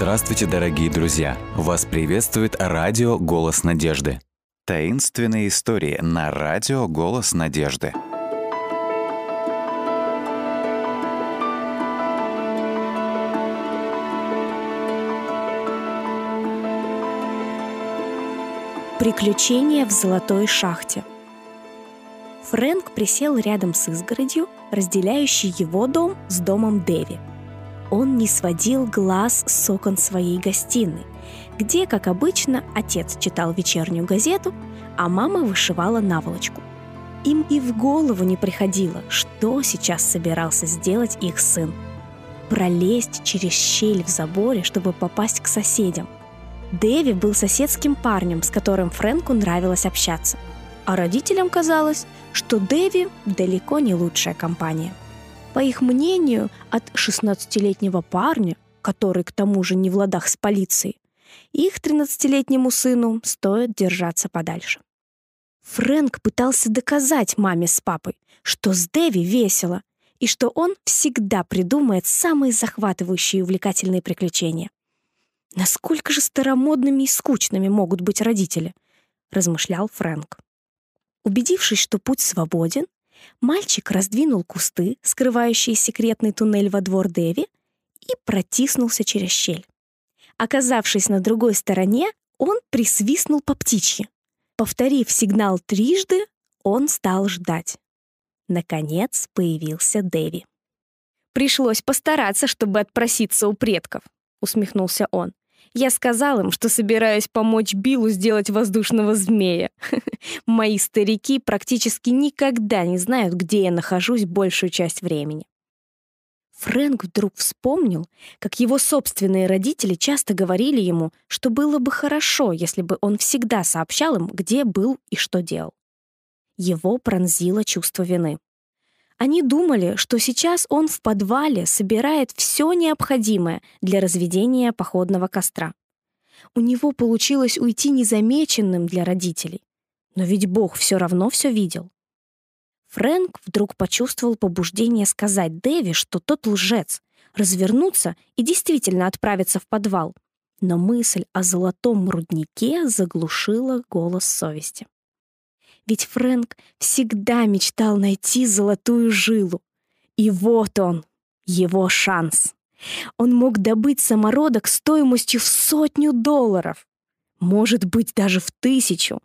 Здравствуйте, дорогие друзья! Вас приветствует радио «Голос надежды». Таинственные истории на радио «Голос надежды». Приключения в золотой шахте. Фрэнк присел рядом с изгородью, разделяющей его дом с домом Дэви. Он не сводил глаз с окон своей гостиной, где, как обычно, отец читал вечернюю газету, а мама вышивала наволочку. Им и в голову не приходило, что сейчас собирался сделать их сын. Пролезть через щель в заборе, чтобы попасть к соседям – Дэви был соседским парнем, с которым Фрэнку нравилось общаться. А родителям казалось, что Дэви далеко не лучшая компания. По их мнению, от 16-летнего парня, который к тому же не в ладах с полицией, их 13-летнему сыну стоит держаться подальше. Фрэнк пытался доказать маме с папой, что с Дэви весело, и что он всегда придумает самые захватывающие и увлекательные приключения. Насколько же старомодными и скучными могут быть родители, размышлял Фрэнк. Убедившись, что путь свободен, мальчик раздвинул кусты, скрывающие секретный туннель во двор Дэви, и протиснулся через щель. Оказавшись на другой стороне, он присвистнул по птичьи. Повторив сигнал трижды, он стал ждать. Наконец появился Дэви. «Пришлось постараться, чтобы отпроситься у предков», — усмехнулся он. Я сказал им, что собираюсь помочь Биллу сделать воздушного змея. Мои старики практически никогда не знают, где я нахожусь большую часть времени. Фрэнк вдруг вспомнил, как его собственные родители часто говорили ему, что было бы хорошо, если бы он всегда сообщал им, где был и что делал. Его пронзило чувство вины. Они думали, что сейчас он в подвале собирает все необходимое для разведения походного костра. У него получилось уйти незамеченным для родителей. Но ведь Бог все равно все видел. Фрэнк вдруг почувствовал побуждение сказать Дэви, что тот лжец, развернуться и действительно отправиться в подвал. Но мысль о золотом руднике заглушила голос совести. Ведь Фрэнк всегда мечтал найти золотую жилу. И вот он, его шанс. Он мог добыть самородок стоимостью в сотню долларов. Может быть, даже в тысячу.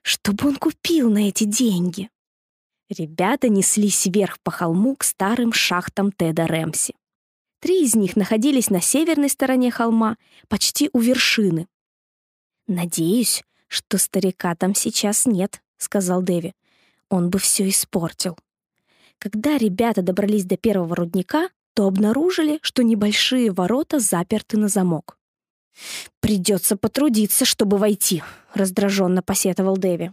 Что бы он купил на эти деньги? Ребята неслись вверх по холму к старым шахтам Теда Рэмси. Три из них находились на северной стороне холма, почти у вершины. «Надеюсь, что старика там сейчас нет», сказал Дэви. Он бы все испортил. Когда ребята добрались до первого рудника, то обнаружили, что небольшие ворота заперты на замок. «Придется потрудиться, чтобы войти», — раздраженно посетовал Дэви.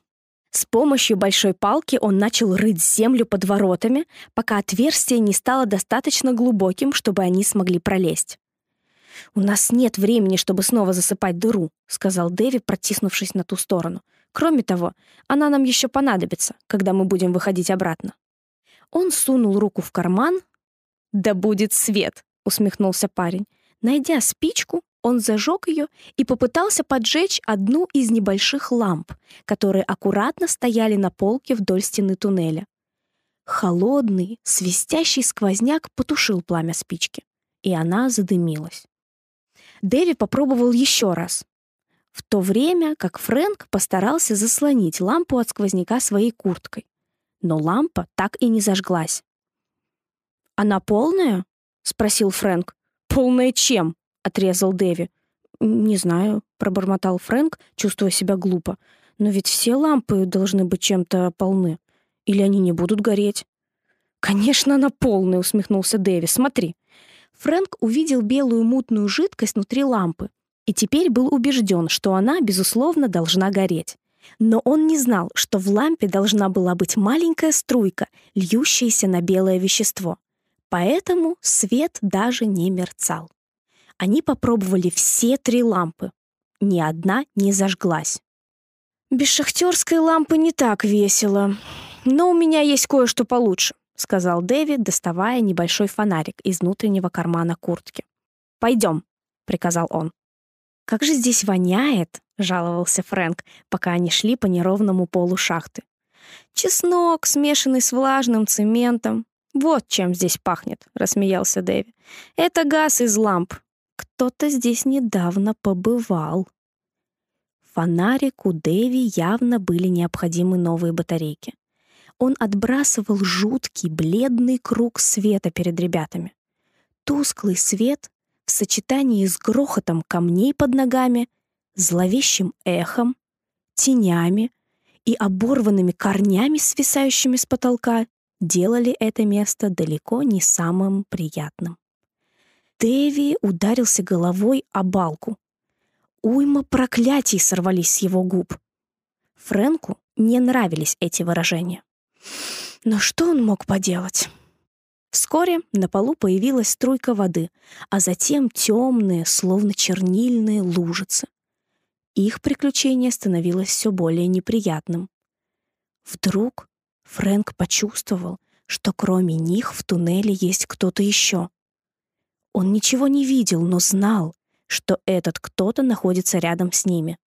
С помощью большой палки он начал рыть землю под воротами, пока отверстие не стало достаточно глубоким, чтобы они смогли пролезть. «У нас нет времени, чтобы снова засыпать дыру», — сказал Дэви, протиснувшись на ту сторону. Кроме того, она нам еще понадобится, когда мы будем выходить обратно. Он сунул руку в карман. «Да будет свет!» — усмехнулся парень. Найдя спичку, он зажег ее и попытался поджечь одну из небольших ламп, которые аккуратно стояли на полке вдоль стены туннеля. Холодный, свистящий сквозняк потушил пламя спички, и она задымилась. Дэви попробовал еще раз, в то время как Фрэнк постарался заслонить лампу от сквозняка своей курткой. Но лампа так и не зажглась. «Она полная?» — спросил Фрэнк. «Полная чем?» — отрезал Дэви. «Не знаю», — пробормотал Фрэнк, чувствуя себя глупо. «Но ведь все лампы должны быть чем-то полны. Или они не будут гореть?» «Конечно, она полная», — усмехнулся Дэви. «Смотри». Фрэнк увидел белую мутную жидкость внутри лампы и теперь был убежден, что она, безусловно, должна гореть. Но он не знал, что в лампе должна была быть маленькая струйка, льющаяся на белое вещество. Поэтому свет даже не мерцал. Они попробовали все три лампы. Ни одна не зажглась. «Без шахтерской лампы не так весело. Но у меня есть кое-что получше», — сказал Дэвид, доставая небольшой фонарик из внутреннего кармана куртки. «Пойдем, приказал он. «Как же здесь воняет!» — жаловался Фрэнк, пока они шли по неровному полу шахты. «Чеснок, смешанный с влажным цементом. Вот чем здесь пахнет», — рассмеялся Дэви. «Это газ из ламп. Кто-то здесь недавно побывал». Фонарику Дэви явно были необходимы новые батарейки. Он отбрасывал жуткий бледный круг света перед ребятами. Тусклый свет в сочетании с грохотом камней под ногами, зловещим эхом, тенями и оборванными корнями, свисающими с потолка, делали это место далеко не самым приятным. Дэви ударился головой о балку. Уйма проклятий сорвались с его губ. Фрэнку не нравились эти выражения. Но что он мог поделать? Вскоре на полу появилась струйка воды, а затем темные, словно чернильные лужицы. Их приключение становилось все более неприятным. Вдруг Фрэнк почувствовал, что кроме них в туннеле есть кто-то еще. Он ничего не видел, но знал, что этот кто-то находится рядом с ними.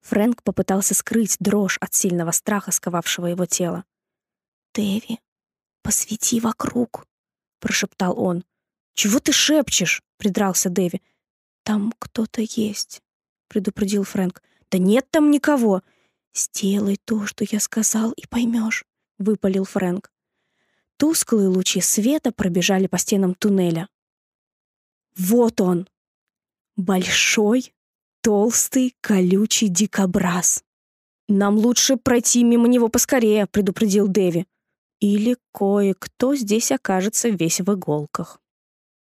Фрэнк попытался скрыть дрожь от сильного страха, сковавшего его тело. «Дэви, посвети вокруг», — прошептал он. «Чего ты шепчешь?» — придрался Дэви. «Там кто-то есть», — предупредил Фрэнк. «Да нет там никого!» «Сделай то, что я сказал, и поймешь», — выпалил Фрэнк. Тусклые лучи света пробежали по стенам туннеля. «Вот он!» Большой, толстый, колючий дикобраз. «Нам лучше пройти мимо него поскорее», — предупредил Дэви. Или кое-кто здесь окажется весь в иголках.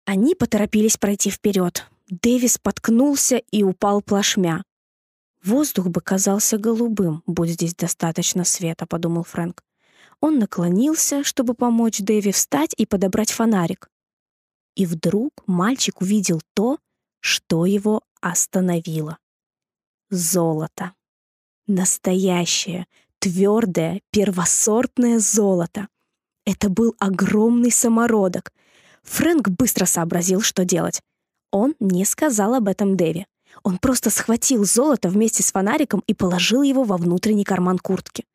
Они поторопились пройти вперед. Дэвис споткнулся и упал плашмя. Воздух бы казался голубым, будь здесь достаточно света, подумал Фрэнк. Он наклонился, чтобы помочь Дэви встать и подобрать фонарик. И вдруг мальчик увидел то, что его остановило. Золото. Настоящее, твердое, первосортное золото. Это был огромный самородок. Фрэнк быстро сообразил, что делать. Он не сказал об этом Дэви. Он просто схватил золото вместе с фонариком и положил его во внутренний карман куртки.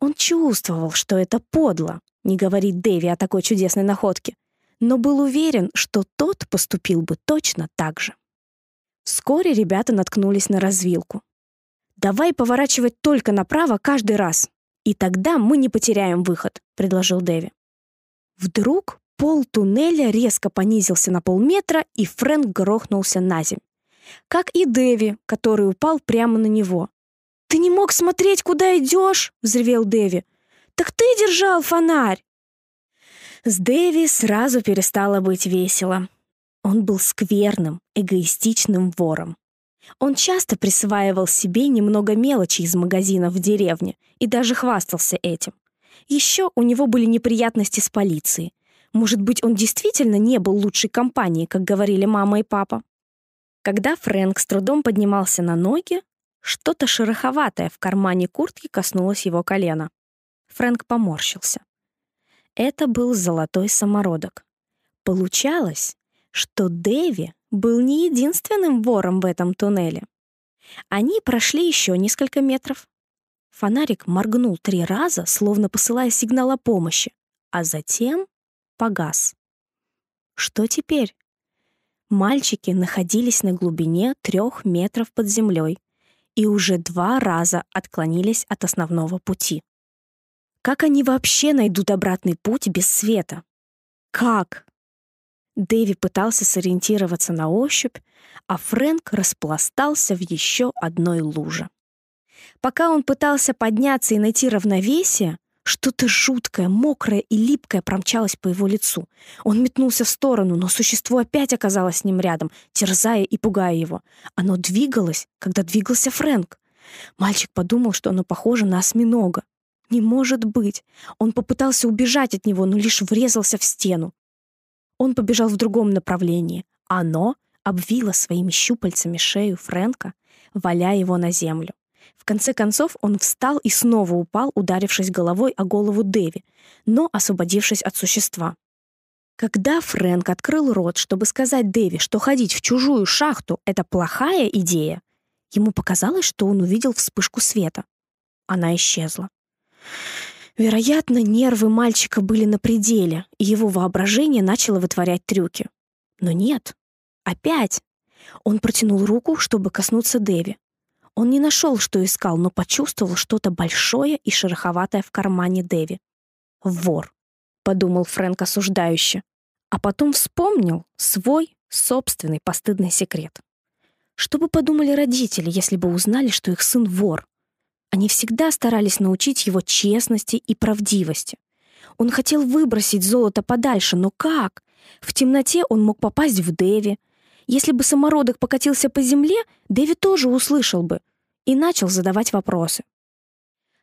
Он чувствовал, что это подло, не говорить Дэви о такой чудесной находке, но был уверен, что тот поступил бы точно так же. Вскоре ребята наткнулись на развилку. «Давай поворачивать только направо каждый раз, и тогда мы не потеряем выход», — предложил Дэви. Вдруг пол туннеля резко понизился на полметра, и Фрэнк грохнулся на земь. Как и Дэви, который упал прямо на него. «Ты не мог смотреть, куда идешь?» — взревел Дэви. «Так ты держал фонарь!» С Дэви сразу перестало быть весело. Он был скверным, эгоистичным вором. Он часто присваивал себе немного мелочи из магазина в деревне и даже хвастался этим. Еще у него были неприятности с полицией. Может быть, он действительно не был лучшей компанией, как говорили мама и папа. Когда Фрэнк с трудом поднимался на ноги, что-то шероховатое в кармане куртки коснулось его колена. Фрэнк поморщился. Это был золотой самородок. Получалось, что Дэви был не единственным вором в этом туннеле. Они прошли еще несколько метров. Фонарик моргнул три раза, словно посылая сигнал о помощи, а затем погас. Что теперь? Мальчики находились на глубине трех метров под землей и уже два раза отклонились от основного пути. Как они вообще найдут обратный путь без света? Как? Дэви пытался сориентироваться на ощупь, а Фрэнк распластался в еще одной луже. Пока он пытался подняться и найти равновесие, что-то жуткое, мокрое и липкое промчалось по его лицу. Он метнулся в сторону, но существо опять оказалось с ним рядом, терзая и пугая его. Оно двигалось, когда двигался Фрэнк. Мальчик подумал, что оно похоже на осьминога. Не может быть. Он попытался убежать от него, но лишь врезался в стену. Он побежал в другом направлении. Оно обвило своими щупальцами шею Фрэнка, валяя его на землю. В конце концов он встал и снова упал, ударившись головой о голову Дэви, но освободившись от существа. Когда Фрэнк открыл рот, чтобы сказать Дэви, что ходить в чужую шахту — это плохая идея, ему показалось, что он увидел вспышку света. Она исчезла. Вероятно, нервы мальчика были на пределе, и его воображение начало вытворять трюки. Но нет. Опять. Он протянул руку, чтобы коснуться Дэви. Он не нашел, что искал, но почувствовал что-то большое и шероховатое в кармане Дэви. «Вор», — подумал Фрэнк осуждающе, а потом вспомнил свой собственный постыдный секрет. Что бы подумали родители, если бы узнали, что их сын вор? Они всегда старались научить его честности и правдивости. Он хотел выбросить золото подальше, но как? В темноте он мог попасть в Дэви. Если бы самородок покатился по земле, Дэви тоже услышал бы и начал задавать вопросы.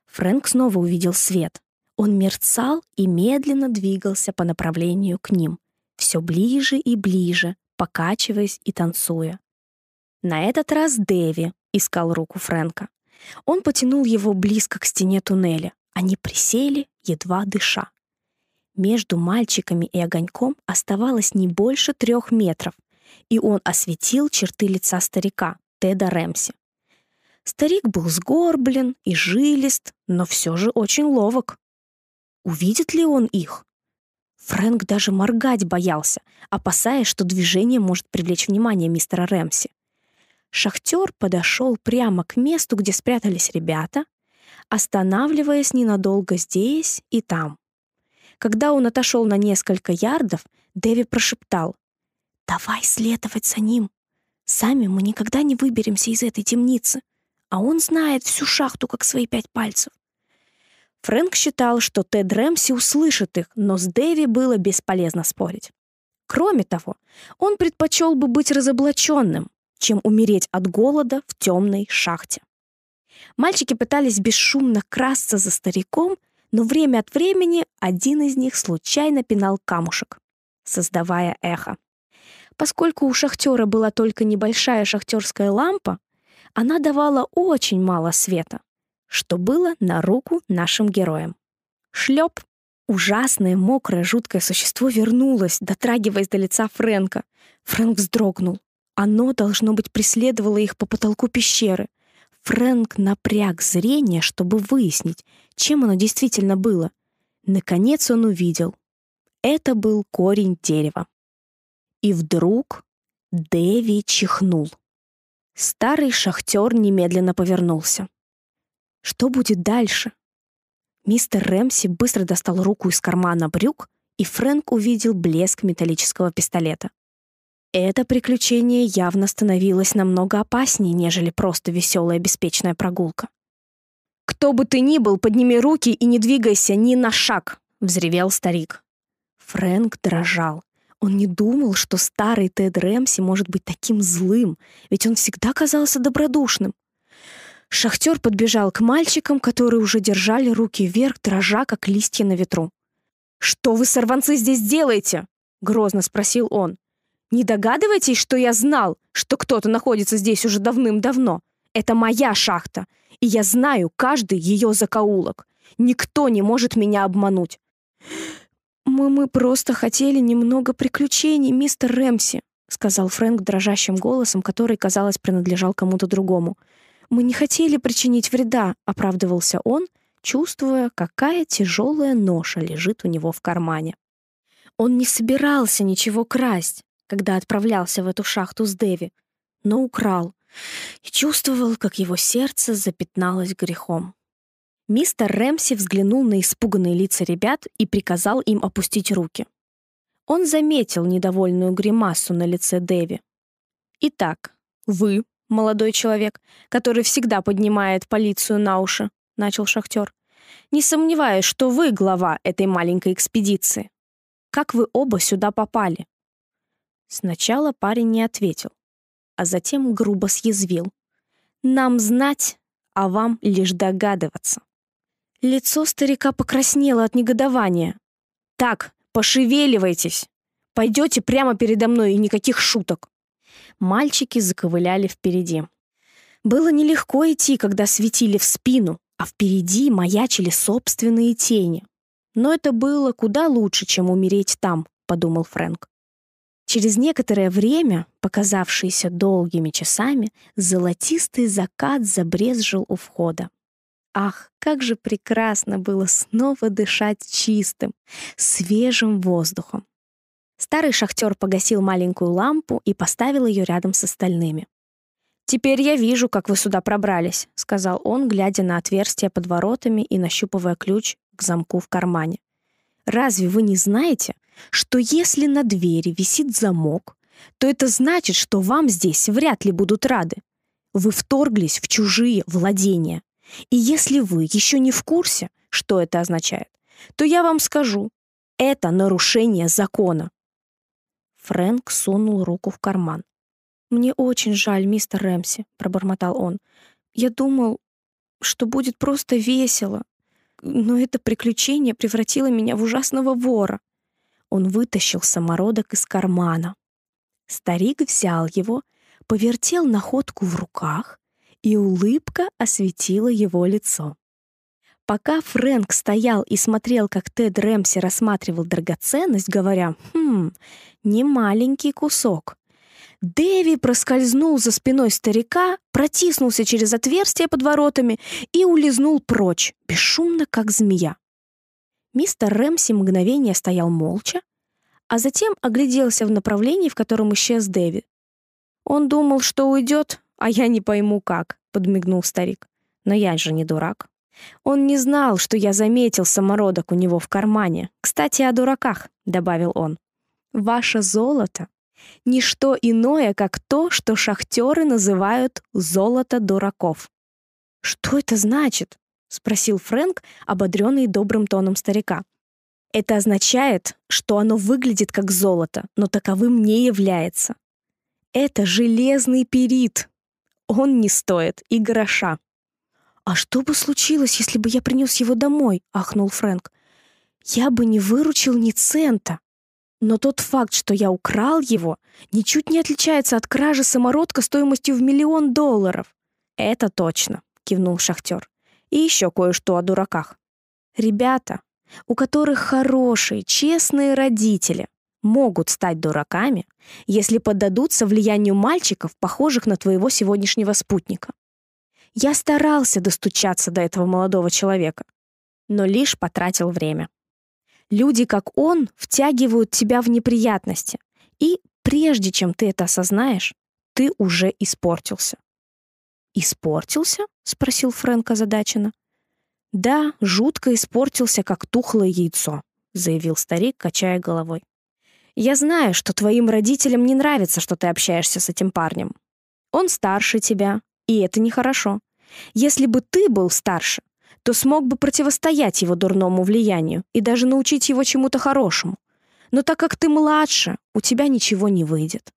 Фрэнк снова увидел свет. Он мерцал и медленно двигался по направлению к ним, все ближе и ближе, покачиваясь и танцуя. На этот раз Дэви искал руку Фрэнка. Он потянул его близко к стене туннеля. Они присели, едва дыша. Между мальчиками и огоньком оставалось не больше трех метров, и он осветил черты лица старика, Теда Рэмси. Старик был сгорблен и жилист, но все же очень ловок. Увидит ли он их? Фрэнк даже моргать боялся, опасаясь, что движение может привлечь внимание мистера Рэмси. Шахтер подошел прямо к месту, где спрятались ребята, останавливаясь ненадолго здесь и там. Когда он отошел на несколько ярдов, Дэви прошептал «Давай следовать за ним. Сами мы никогда не выберемся из этой темницы, а он знает всю шахту, как свои пять пальцев». Фрэнк считал, что Тед Рэмси услышит их, но с Дэви было бесполезно спорить. Кроме того, он предпочел бы быть разоблаченным, чем умереть от голода в темной шахте. Мальчики пытались бесшумно красться за стариком, но время от времени один из них случайно пинал камушек, создавая эхо. Поскольку у шахтера была только небольшая шахтерская лампа, она давала очень мало света, что было на руку нашим героям. Шлеп! Ужасное, мокрое, жуткое существо вернулось, дотрагиваясь до лица Фрэнка. Фрэнк вздрогнул. Оно, должно быть, преследовало их по потолку пещеры. Фрэнк напряг зрение, чтобы выяснить, чем оно действительно было. Наконец он увидел. Это был корень дерева. И вдруг Дэви чихнул. Старый шахтер немедленно повернулся. Что будет дальше? Мистер Рэмси быстро достал руку из кармана брюк, и Фрэнк увидел блеск металлического пистолета. Это приключение явно становилось намного опаснее, нежели просто веселая беспечная прогулка. «Кто бы ты ни был, подними руки и не двигайся ни на шаг!» — взревел старик. Фрэнк дрожал. Он не думал, что старый Тед Рэмси может быть таким злым, ведь он всегда казался добродушным. Шахтер подбежал к мальчикам, которые уже держали руки вверх, дрожа, как листья на ветру. «Что вы, сорванцы, здесь делаете?» — грозно спросил он. Не догадываетесь, что я знал, что кто-то находится здесь уже давным-давно? Это моя шахта, и я знаю каждый ее закоулок. Никто не может меня обмануть. Мы, мы просто хотели немного приключений, мистер Рэмси, сказал Фрэнк дрожащим голосом, который, казалось, принадлежал кому-то другому. Мы не хотели причинить вреда, оправдывался он, чувствуя, какая тяжелая ноша лежит у него в кармане. Он не собирался ничего красть, когда отправлялся в эту шахту с Дэви, но украл и чувствовал, как его сердце запятналось грехом. Мистер Рэмси взглянул на испуганные лица ребят и приказал им опустить руки. Он заметил недовольную гримасу на лице Дэви. «Итак, вы, молодой человек, который всегда поднимает полицию на уши», — начал шахтер. «Не сомневаюсь, что вы глава этой маленькой экспедиции. Как вы оба сюда попали?» Сначала парень не ответил, а затем грубо съязвил. «Нам знать, а вам лишь догадываться». Лицо старика покраснело от негодования. «Так, пошевеливайтесь! Пойдете прямо передо мной и никаких шуток!» Мальчики заковыляли впереди. Было нелегко идти, когда светили в спину, а впереди маячили собственные тени. Но это было куда лучше, чем умереть там, подумал Фрэнк. Через некоторое время, показавшееся долгими часами, золотистый закат забрезжил у входа. Ах, как же прекрасно было снова дышать чистым, свежим воздухом. Старый шахтер погасил маленькую лампу и поставил ее рядом с остальными. «Теперь я вижу, как вы сюда пробрались», — сказал он, глядя на отверстие под воротами и нащупывая ключ к замку в кармане. «Разве вы не знаете, что если на двери висит замок, то это значит, что вам здесь вряд ли будут рады. Вы вторглись в чужие владения. И если вы еще не в курсе, что это означает, то я вам скажу, это нарушение закона. Фрэнк сунул руку в карман. «Мне очень жаль, мистер Рэмси», — пробормотал он. «Я думал, что будет просто весело, но это приключение превратило меня в ужасного вора. Он вытащил самородок из кармана. Старик взял его, повертел находку в руках, и улыбка осветила его лицо. Пока Фрэнк стоял и смотрел, как Тед Рэмси рассматривал драгоценность, говоря «Хм, не маленький кусок», Дэви проскользнул за спиной старика, протиснулся через отверстие под воротами и улизнул прочь, бесшумно, как змея. Мистер Рэмси мгновение стоял молча, а затем огляделся в направлении, в котором исчез Дэви. «Он думал, что уйдет, а я не пойму как», — подмигнул старик. «Но я же не дурак». Он не знал, что я заметил самородок у него в кармане. «Кстати, о дураках», — добавил он. «Ваше золото — ничто иное, как то, что шахтеры называют «золото дураков». «Что это значит?» — спросил Фрэнк, ободренный добрым тоном старика. «Это означает, что оно выглядит как золото, но таковым не является. Это железный перит. Он не стоит и гроша». «А что бы случилось, если бы я принес его домой?» — ахнул Фрэнк. «Я бы не выручил ни цента. Но тот факт, что я украл его, ничуть не отличается от кражи самородка стоимостью в миллион долларов». «Это точно», — кивнул шахтер. И еще кое-что о дураках. Ребята, у которых хорошие, честные родители, могут стать дураками, если поддадутся влиянию мальчиков, похожих на твоего сегодняшнего спутника. Я старался достучаться до этого молодого человека, но лишь потратил время. Люди, как он, втягивают тебя в неприятности, и прежде чем ты это осознаешь, ты уже испортился. «Испортился?» — спросил Фрэнк озадаченно. «Да, жутко испортился, как тухлое яйцо», — заявил старик, качая головой. «Я знаю, что твоим родителям не нравится, что ты общаешься с этим парнем. Он старше тебя, и это нехорошо. Если бы ты был старше, то смог бы противостоять его дурному влиянию и даже научить его чему-то хорошему. Но так как ты младше, у тебя ничего не выйдет.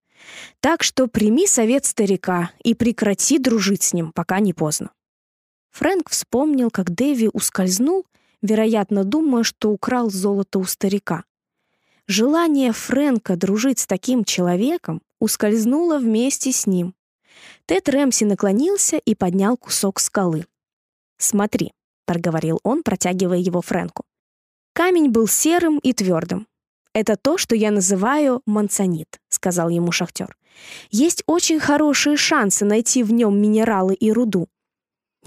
Так что прими совет старика и прекрати дружить с ним, пока не поздно. Фрэнк вспомнил, как Дэви ускользнул, вероятно, думая, что украл золото у старика. Желание Фрэнка дружить с таким человеком ускользнуло вместе с ним. Тед Рэмси наклонился и поднял кусок скалы. «Смотри», — проговорил он, протягивая его Фрэнку. Камень был серым и твердым. «Это то, что я называю мансонит», — сказал ему шахтер. «Есть очень хорошие шансы найти в нем минералы и руду».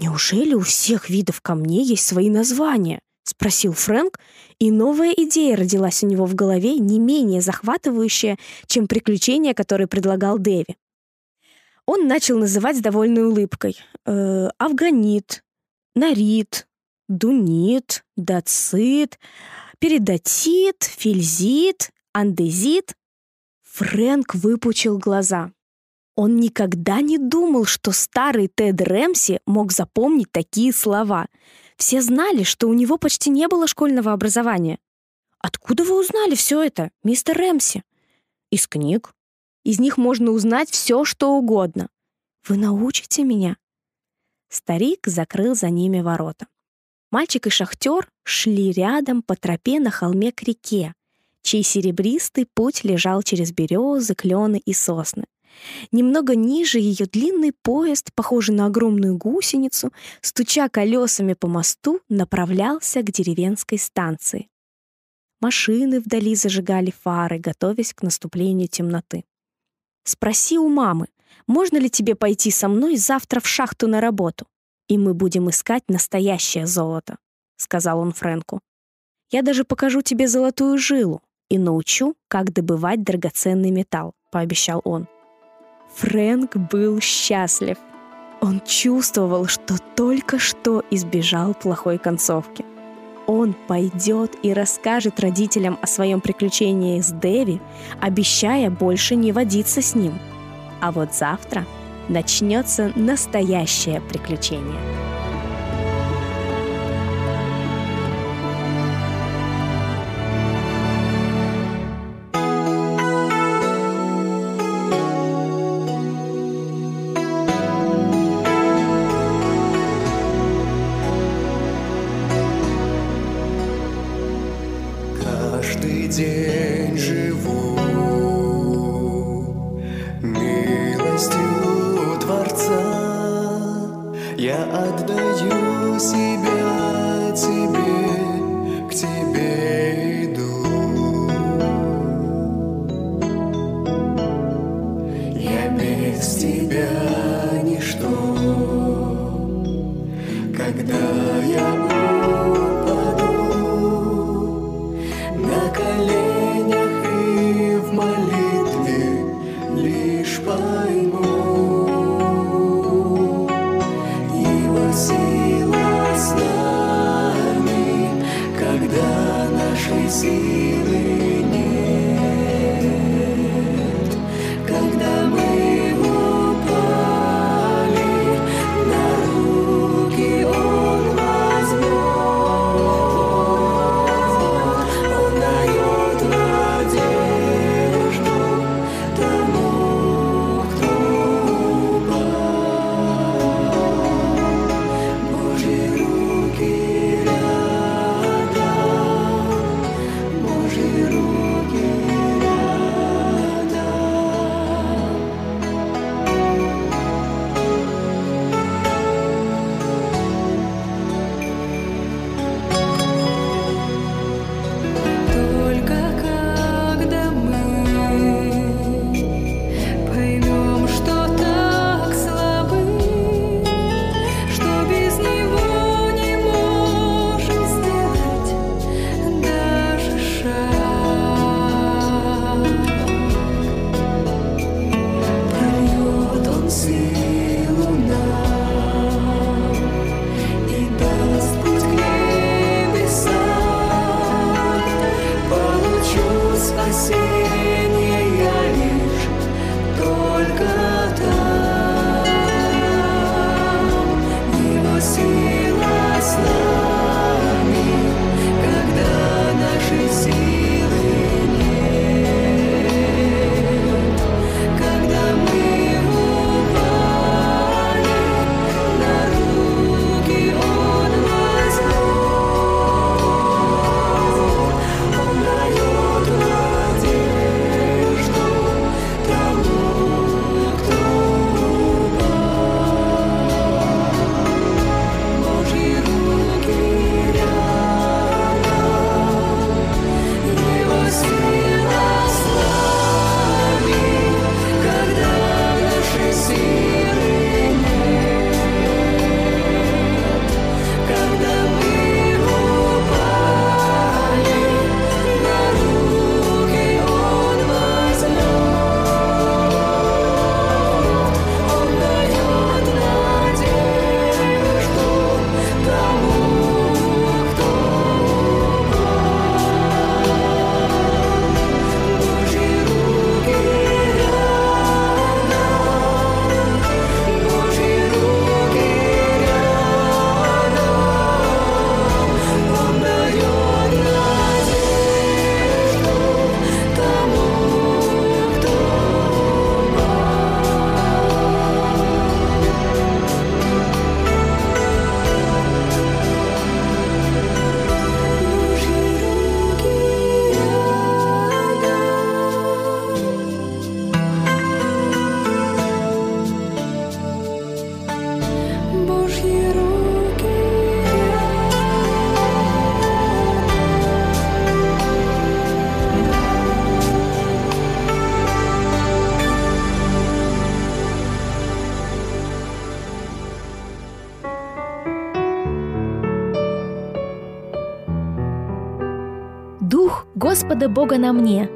«Неужели у всех видов камней есть свои названия?» — спросил Фрэнк, и новая идея родилась у него в голове, не менее захватывающая, чем приключения, которые предлагал Дэви. Он начал называть с довольной улыбкой. Э, «Афганит», «Нарит», «Дунит», «Дацит», передатит, фельзит, андезит. Фрэнк выпучил глаза. Он никогда не думал, что старый Тед Рэмси мог запомнить такие слова. Все знали, что у него почти не было школьного образования. «Откуда вы узнали все это, мистер Рэмси?» «Из книг. Из них можно узнать все, что угодно. Вы научите меня?» Старик закрыл за ними ворота. Мальчик и шахтер шли рядом по тропе на холме к реке, чей серебристый путь лежал через березы, клены и сосны. Немного ниже ее длинный поезд, похожий на огромную гусеницу, стуча колесами по мосту, направлялся к деревенской станции. Машины вдали зажигали фары, готовясь к наступлению темноты. «Спроси у мамы, можно ли тебе пойти со мной завтра в шахту на работу, и мы будем искать настоящее золото», — сказал он Фрэнку. «Я даже покажу тебе золотую жилу и научу, как добывать драгоценный металл», — пообещал он. Фрэнк был счастлив. Он чувствовал, что только что избежал плохой концовки — он пойдет и расскажет родителям о своем приключении с Дэви, обещая больше не водиться с ним. А вот завтра начнется настоящее приключение. Божьи руки Господа Бога на мне,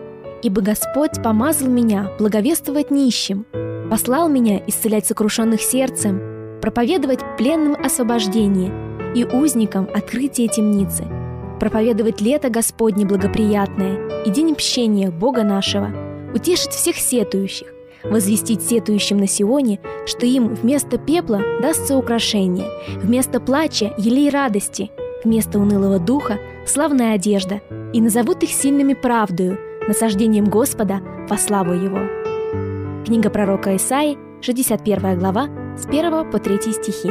ибо Господь помазал меня благовествовать нищим, послал меня исцелять сокрушенных сердцем, проповедовать пленным освобождение и узникам открытие темницы, проповедовать лето Господне благоприятное и день общения Бога нашего, утешить всех сетующих, возвестить сетующим на Сионе, что им вместо пепла дастся украшение, вместо плача – елей радости, вместо унылого духа – славная одежда, и назовут их сильными правдою, насаждением Господа во славу Его. Книга пророка Исаи, 61 глава, с 1 по 3 стихи.